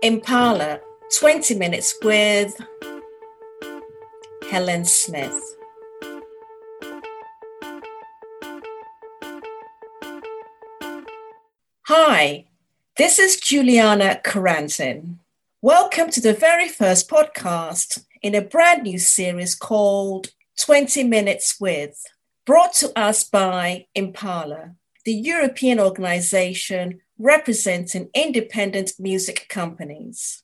Impala 20 Minutes with Helen Smith. Hi, this is Juliana Koranteng. Welcome to the very first podcast in a brand new series called 20 Minutes with, brought to us by Impala, the European organization representing independent music companies.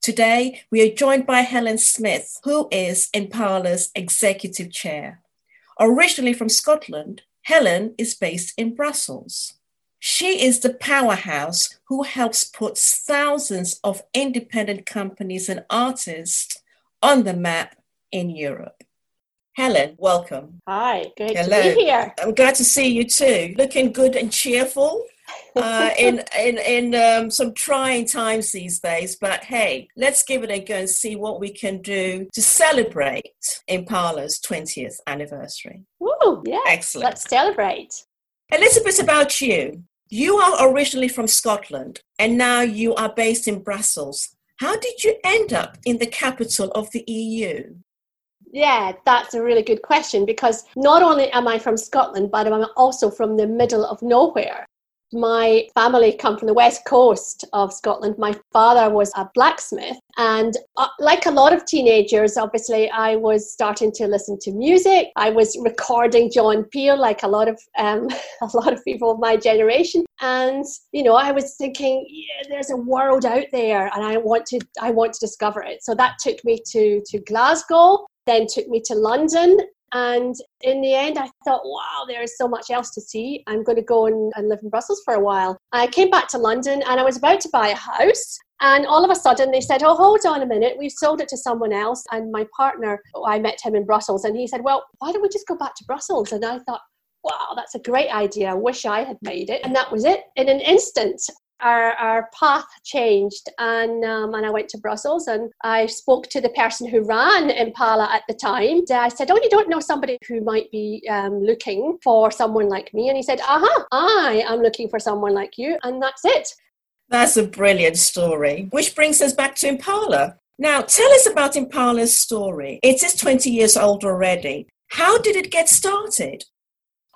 Today, we are joined by Helen Smith, who is Impala's executive chair. Originally from Scotland, Helen is based in Brussels. She is the powerhouse who helps put thousands of independent companies and artists on the map in Europe. Helen, welcome. Hi, great Hello. to be here. I'm glad to see you too. Looking good and cheerful uh, in in in um, some trying times these days. But hey, let's give it a go and see what we can do to celebrate Impala's 20th anniversary. Woo! Yeah, excellent. Let's celebrate. A little bit about you. You are originally from Scotland, and now you are based in Brussels. How did you end up in the capital of the EU? Yeah, that's a really good question because not only am I from Scotland, but I'm also from the middle of nowhere. My family come from the west coast of Scotland. My father was a blacksmith, and uh, like a lot of teenagers, obviously, I was starting to listen to music. I was recording John Peel, like a lot of um, a lot of people of my generation, and you know, I was thinking, yeah, there's a world out there, and I want to I want to discover it. So that took me to to Glasgow, then took me to London and in the end, I thought, wow, there is so much else to see. I'm going to go and, live in Brussels for a while. I came back to London and I was about to buy a house. And all of a sudden, they said, Oh, hold on a minute. We've sold it to someone else. And my partner, I met him in Brussels, and he said, Well, why don't we just go back to Brussels? And I thought, Wow, that's a great idea. I wish I had made it. And that was it. In an instant, our, our path changed and um, and I went to Brussels and I spoke to the person who ran Impala at the time. I said, "Oh, you don't know somebody who might be um, looking for someone like me?" And he said, "Aha, I am looking for someone like you," and that's it. That's a brilliant story. Which brings us back to Impala. Now, tell us about Impala's story. It is 20 years old already. How did it get started?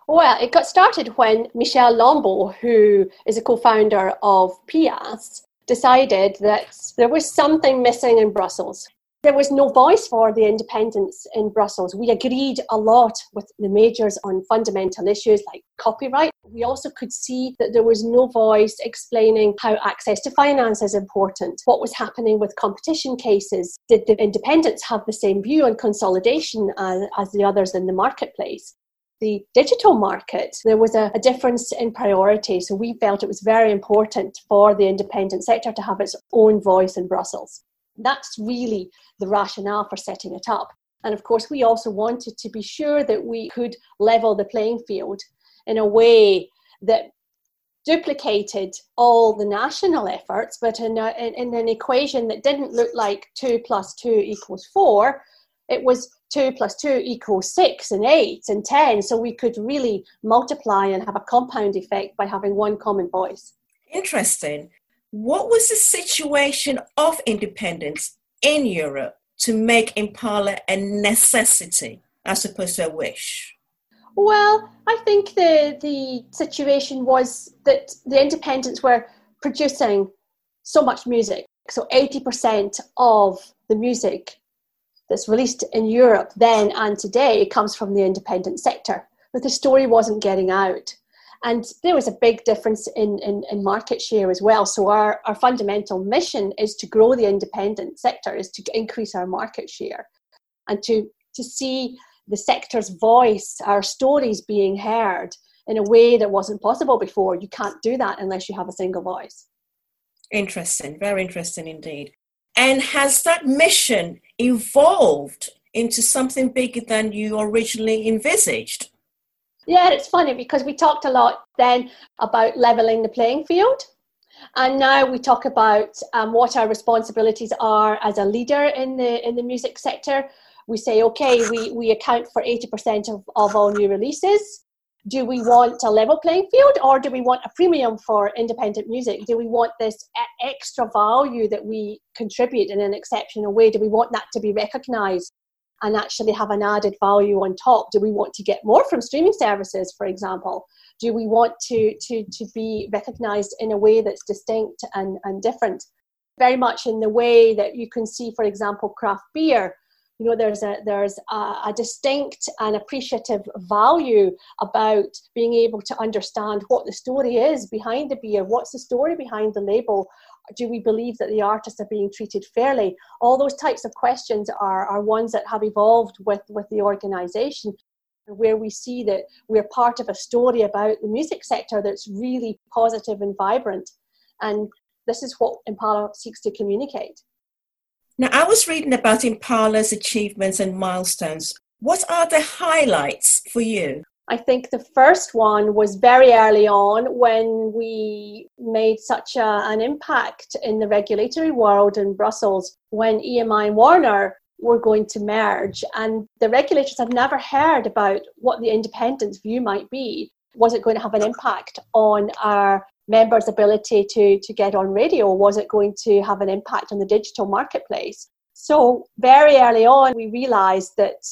Well, it got started when Michel Lambot, who is a co founder of Pias, decided that there was something missing in Brussels. There was no voice for the independents in Brussels. We agreed a lot with the majors on fundamental issues like copyright. We also could see that there was no voice explaining how access to finance is important, what was happening with competition cases. Did the independents have the same view on consolidation as, as the others in the marketplace? The digital market, there was a, a, difference in priority. So we felt it was very important for the independent sector to have its own voice in Brussels. That's really the rationale for setting it up. And of course, we also wanted to be sure that we could level the playing field in a way that duplicated all the national efforts, but in, a, in, in an equation that didn't look like 2 plus 2 equals 4, it was 2 plus 2 equals 6 and 8 and 10. So we could really multiply and have a compound effect by having one common voice. Interesting. What was the situation of independence in Europe to make Impala a necessity as opposed to a wish? Well, I think the, the situation was that the independents were producing so much music. So 80% of the music that's released in Europe then and today comes from the independent sector. But the story wasn't getting out. And there was a big difference in, in, in, market share as well. So our, our fundamental mission is to grow the independent sector, is to increase our market share and to, to see the sector's voice, our stories being heard in a way that wasn't possible before. You can't do that unless you have a single voice. Interesting, very interesting indeed. And has that mission evolved into something bigger than you originally envisaged? Yeah, it's funny because we talked a lot then about leveling the playing field. And now we talk about um, what our responsibilities are as a leader in the in the music sector. We say, okay, we, we account for 80% of, of all new releases. Do we want a level playing field or do we want a premium for independent music? Do we want this extra value that we contribute in an exceptional way? Do we want that to be recognized and actually have an added value on top? Do we want to get more from streaming services, for example? Do we want to, to, to be recognized in a way that's distinct and, and different? Very much in the way that you can see, for example, craft beer you know there's a there's a, a, distinct and appreciative value about being able to understand what the story is behind the beer. What's the story behind the label? Do we believe that the artists are being treated fairly? All those types of questions are, are ones that have evolved with with the organization where we see that we're part of a story about the music sector that's really positive and vibrant. And this is what impala seeks to communicate now, I was reading about Impala's achievements and milestones. What are the highlights for you? I think the first one was very early on when we made such a, an impact in the regulatory world in Brussels when EMI and Warner were going to merge. And the regulators had never heard about what the independence view might be. Was it going to have an impact on our members' ability to, to get on radio? Was it going to have an impact on the digital marketplace? So, very early on, we realized that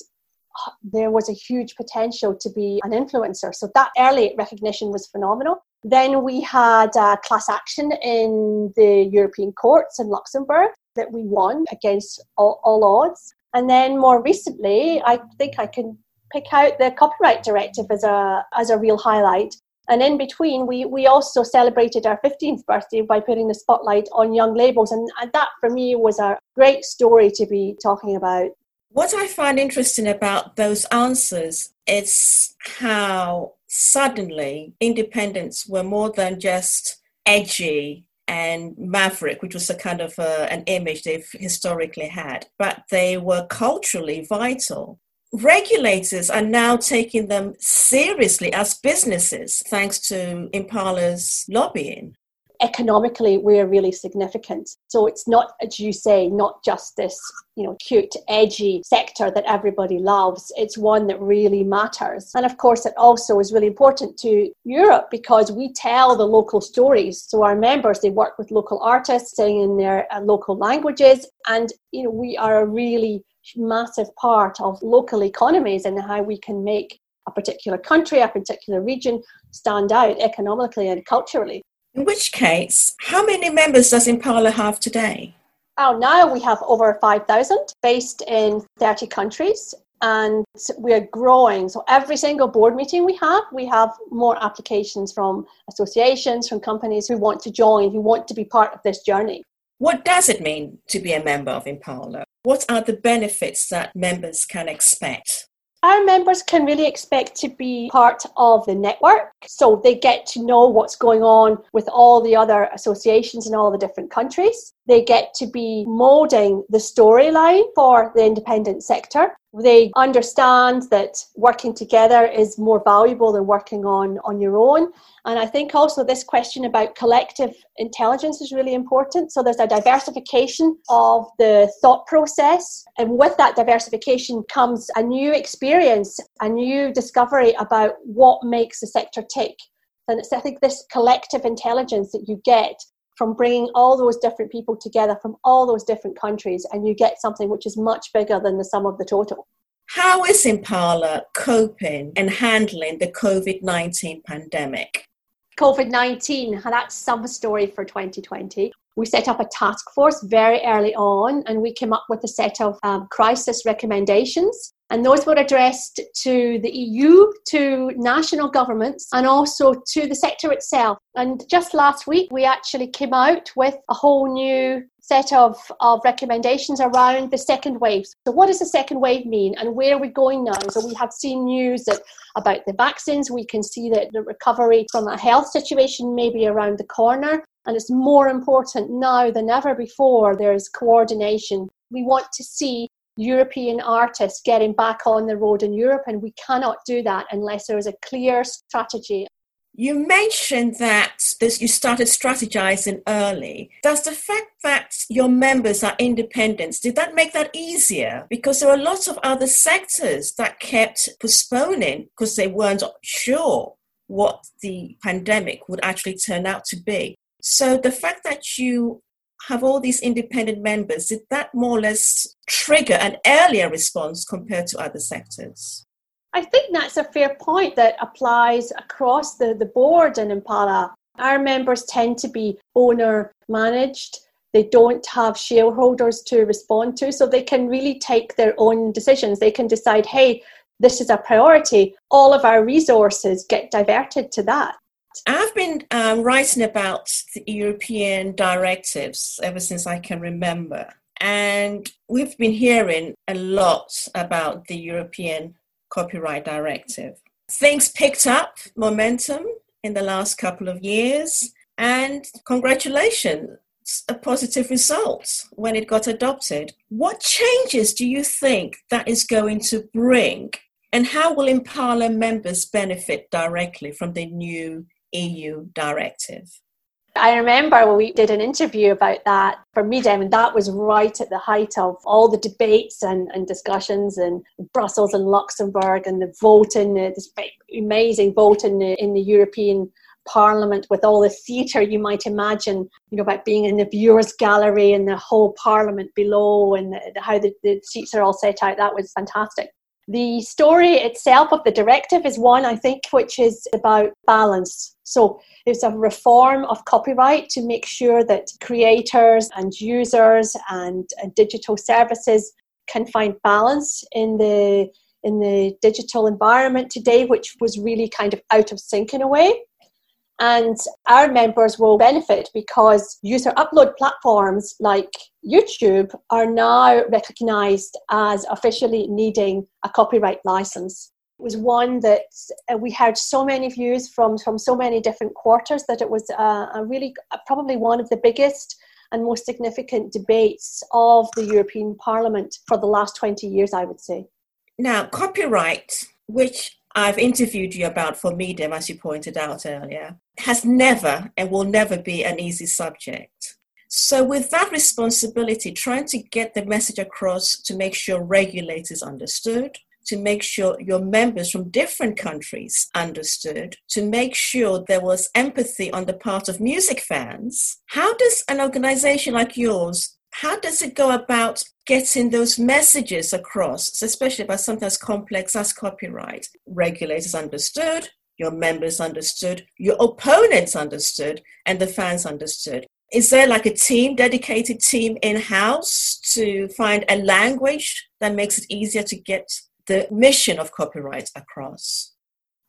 there was a huge potential to be an influencer. So, that early recognition was phenomenal. Then we had class action in the European courts in Luxembourg that we won against all, all odds. And then more recently, I think I can pick out the copyright directive as a as a real highlight and in between, we, we also celebrated our 15th birthday by putting the spotlight on young labels. And, and that for me was a great story to be talking about. What I find interesting about those answers is how suddenly independents were more than just edgy and maverick, which was a kind of uh, an image they've historically had, but they were culturally vital regulators are now taking them seriously as businesses thanks to Impala's lobbying. Economically, we're really significant. So it's not, as you say, not just this, you know, cute, edgy sector that everybody loves. It's one that really matters. And of course, it also is really important to Europe because we tell the local stories. So our members, they work with local artists, sing in their uh, local languages, and you know, we are a really massive part of local economies and how we can make a particular country, a particular region stand out economically and culturally. In which case, how many members does Impala have today? Oh, now we have over 5,000 based in 30 countries and we are growing. So every single board meeting we have, we have more applications from associations, from companies who want to join, who want to be part of this journey. What does it mean to be a member of Impala? What are the benefits that members can expect? Our members can really expect to be part of the network. So they get to know what's going on with all the other associations in all the different countries. They get to be molding the storyline for the independent sector. They understand that working together is more valuable than working on, on your own. And I think also this question about collective intelligence is really important. So there's a diversification of the thought process. And with that diversification comes a new experience, a new discovery about what makes the sector tick. And it's, I think, this collective intelligence that you get from bringing all those different people together from all those different countries, and you get something which is much bigger than the sum of the total. How is Impala coping and handling the COVID 19 pandemic? COVID 19, that's some story for 2020. We set up a task force very early on and we came up with a set of um, crisis recommendations and those were addressed to the EU, to national governments, and also to the sector itself. And just last week, we actually came out with a whole new set of, of recommendations around the second wave. So, what does the second wave mean, and where are we going now? So, we have seen news that about the vaccines. We can see that the recovery from a health situation may be around the corner. And it's more important now than ever before. There's coordination. We want to see European artists getting back on the road in Europe, and we cannot do that unless there is a clear strategy. You mentioned that this, you started strategizing early. Does the fact that your members are independents, did that make that easier? Because there are lots of other sectors that kept postponing because they weren't sure what the pandemic would actually turn out to be. So the fact that you have all these independent members, did that more or less trigger an earlier response compared to other sectors? I think that's a fair point that applies across the, the board in Impala. Our members tend to be owner managed. They don't have shareholders to respond to, so they can really take their own decisions. They can decide, hey, this is a priority. All of our resources get diverted to that. I've been um, writing about the European directives ever since I can remember. And we've been hearing a lot about the European Copyright Directive. Things picked up momentum in the last couple of years, and congratulations, a positive result when it got adopted. What changes do you think that is going to bring, and how will Impala members benefit directly from the new EU directive? I remember when we did an interview about that for Midem, and that was right at the height of all the debates and, and discussions in Brussels and Luxembourg and the vote in the, uh, this amazing vote in the, uh, in the European Parliament with all the theatre you might imagine, you know, about being in the viewers' gallery and the whole Parliament below and the, how the, the seats are all set out. That was fantastic. The story itself of the directive is one, I think, which is about balance. So it's a reform of copyright to make sure that creators and users and, and digital services can find balance in the in the digital environment today, which was really kind of out of sync in a way. And our members will benefit because user upload platforms like YouTube are now recognized as officially needing a copyright license. It was one that uh, we heard so many views from, from so many different quarters that it was a, uh, a really uh, probably one of the biggest and most significant debates of the European Parliament for the last 20 years, I would say. Now, copyright, which I've interviewed you about for Midem, as you pointed out earlier, has never and will never be an easy subject. So, with that responsibility, trying to get the message across to make sure regulators understood, to make sure your members from different countries understood, to make sure there was empathy on the part of music fans. How does an organization like yours how does it go about getting those messages across, especially about something as complex as copyright? Regulators understood, your members understood, your opponents understood, and the fans understood. Is there like a team, dedicated team in house to find a language that makes it easier to get the mission of copyright across?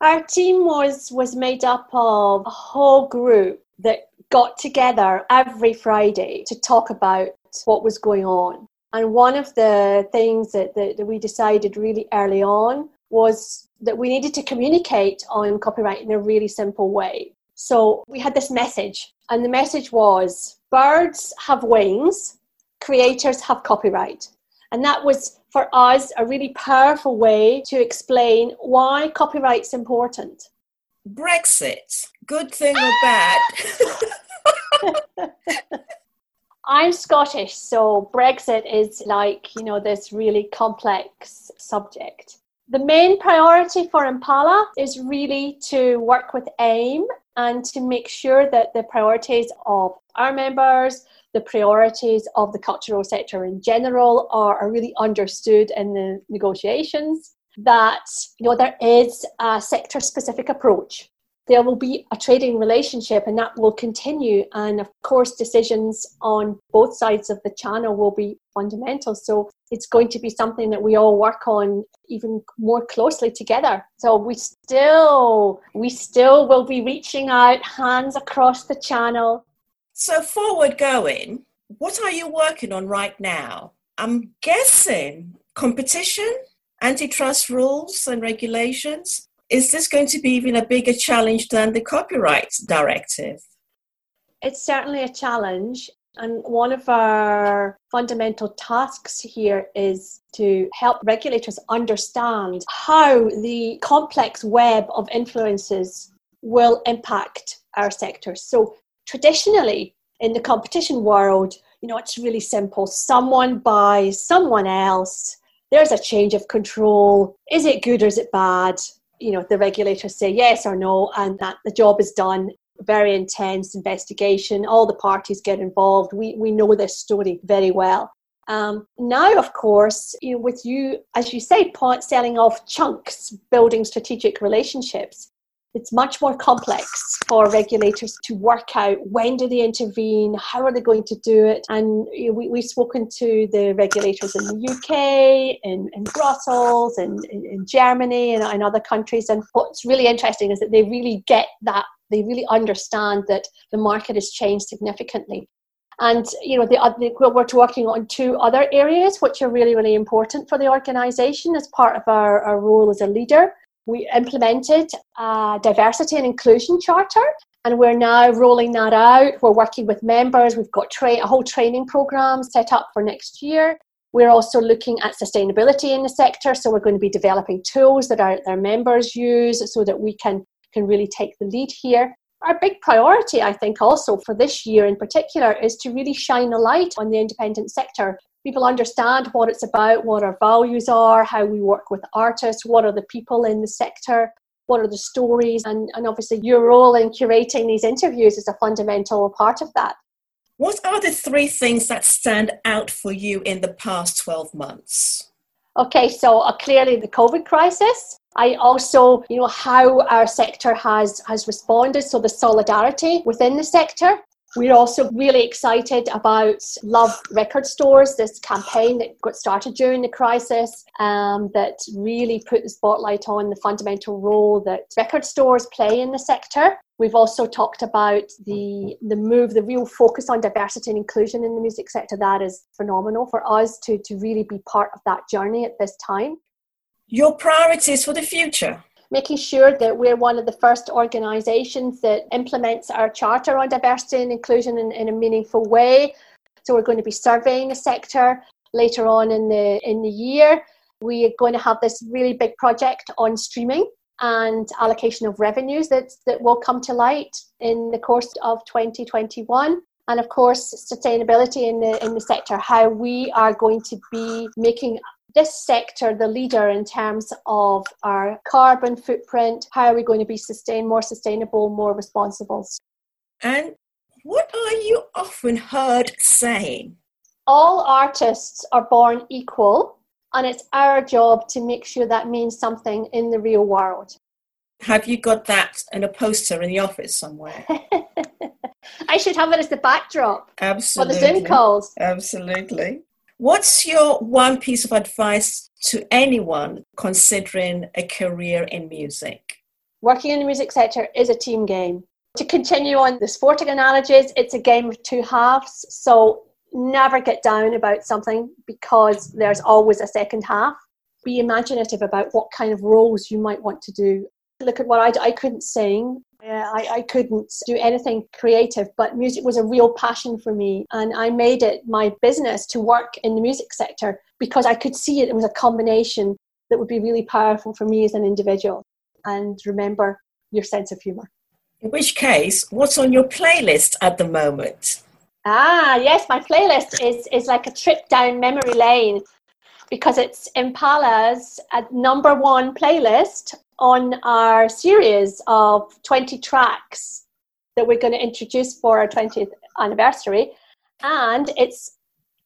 Our team was was made up of a whole group that got together every Friday to talk about what was going on. And one of the things that, that, that we decided really early on was that we needed to communicate on copyright in a really simple way. So we had this message, and the message was birds have wings, creators have copyright. And that was for us a really powerful way to explain why copyright's important. Brexit, good thing or bad? I'm Scottish, so Brexit is like, you know, this really complex subject. The main priority for Impala is really to work with AIM and to make sure that the priorities of our members, the priorities of the cultural sector in general are, are really understood in the negotiations. That you know there is a sector specific approach there will be a trading relationship and that will continue. And of course, decisions on both sides of the channel will be fundamental. So it's going to be something that we all work on even more closely together. So we still, we still will be reaching out hands across the channel. So forward going, what are you working on right now? I'm guessing competition, antitrust rules and regulations is this going to be even a bigger challenge than the copyright directive? It's certainly a challenge. And one of our fundamental tasks here is to help regulators understand how the complex web of influences will impact our sector. So traditionally in the competition world, you know, it's really simple. Someone buys someone else. There's a change of control. Is it good or is it bad? You know, the regulators say yes or no, and that the job is done. Very intense investigation. All the parties get involved. We we know this story very well. Um, now, of course, you know, with you, as you say, point selling off chunks, building strategic relationships, it's much more complex for regulators to work out when do they intervene, how are they going to do it. And we, we've spoken to the regulators in the UK, in, in Brussels, in, in, in Germany, and in other countries. And what's really interesting is that they really get that, they really understand that the market has changed significantly. And you know, the, the, we're working on two other areas which are really, really important for the organisation as part of our, our role as a leader we implemented a diversity and inclusion charter and we're now rolling that out. We're working with members. We've got tra- a whole training program set up for next year. We're also looking at sustainability in the sector, so we're going to be developing tools that our, our members use so that we can, can really take the lead here. Our big priority, I think, also for this year in particular, is to really shine a light on the independent sector people understand what it's about, what our values are, how we work with artists, what are the people in the sector, what are the stories, and, and obviously your role in curating these interviews is a fundamental part of that. What are the three things that stand out for you in the past 12 months? Okay, so uh, clearly the COVID crisis. I also, you know, how our sector has has responded. So the solidarity within the sector. We're also really excited about Love Record Stores, this campaign that got started during the crisis um, that really put the spotlight on the fundamental role that record stores play in the sector. We've also talked about the the move, the real focus on diversity and inclusion in the music sector. That is phenomenal for us to, to really be part of that journey at this time. Your priorities for the future? Making sure that we're one of the first organisations that implements our charter on diversity and inclusion in, in a meaningful way. So we're going to be surveying the sector later on in the in the year. We are going to have this really big project on streaming and allocation of revenues that, that will come to light in the course of 2021 and of course sustainability in the in the sector how we are going to be making this sector the leader in terms of our carbon footprint? How are we going to be sustain, more sustainable, more responsible? And what are you often heard saying? All artists are born equal, and it's our job to make sure that means something in the real world. Have you got that in a poster in the office somewhere? I should have it as the backdrop Absolutely. for the Zoom calls. Absolutely. What's your one piece of advice to anyone considering a career in music? Working in the music sector is a team game. To continue on the sporting analogies, it's a game of two halves. So never get down about something because there's always a second half. Be imaginative about what kind of roles you might want to do. Look at what I, I couldn't sing, I, I couldn't do anything creative, but music was a real passion for me. And I made it my business to work in the music sector because I could see it, it was a combination that would be really powerful for me as an individual. And remember your sense of humor. In which case, what's on your playlist at the moment? Ah, yes, my playlist is, is like a trip down memory lane because it's Impala's uh, number one playlist on our series of 20 tracks that we're going to introduce for our 20th anniversary. And it's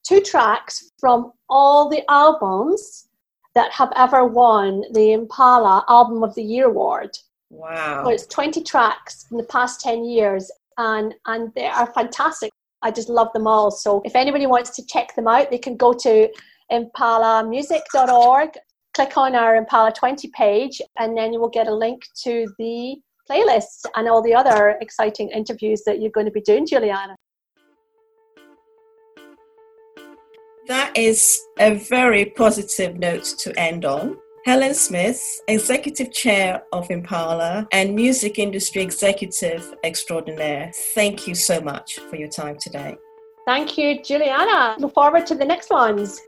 two tracks from all the albums that have ever won the Impala Album of the Year award. Wow. So it's 20 tracks in the past 10 years, and, and they are fantastic. I just love them all. So if anybody wants to check them out, they can go to impalamusic.org click on our Impala 20 page, and then you will get a link to the playlist and all the other exciting interviews that you're going to be doing, Juliana. That is a very positive note to end on. Helen Smith, Executive Chair of Impala and Music Industry Executive Extraordinaire, thank you so much for your time today. Thank you, Juliana. Look forward to the next ones.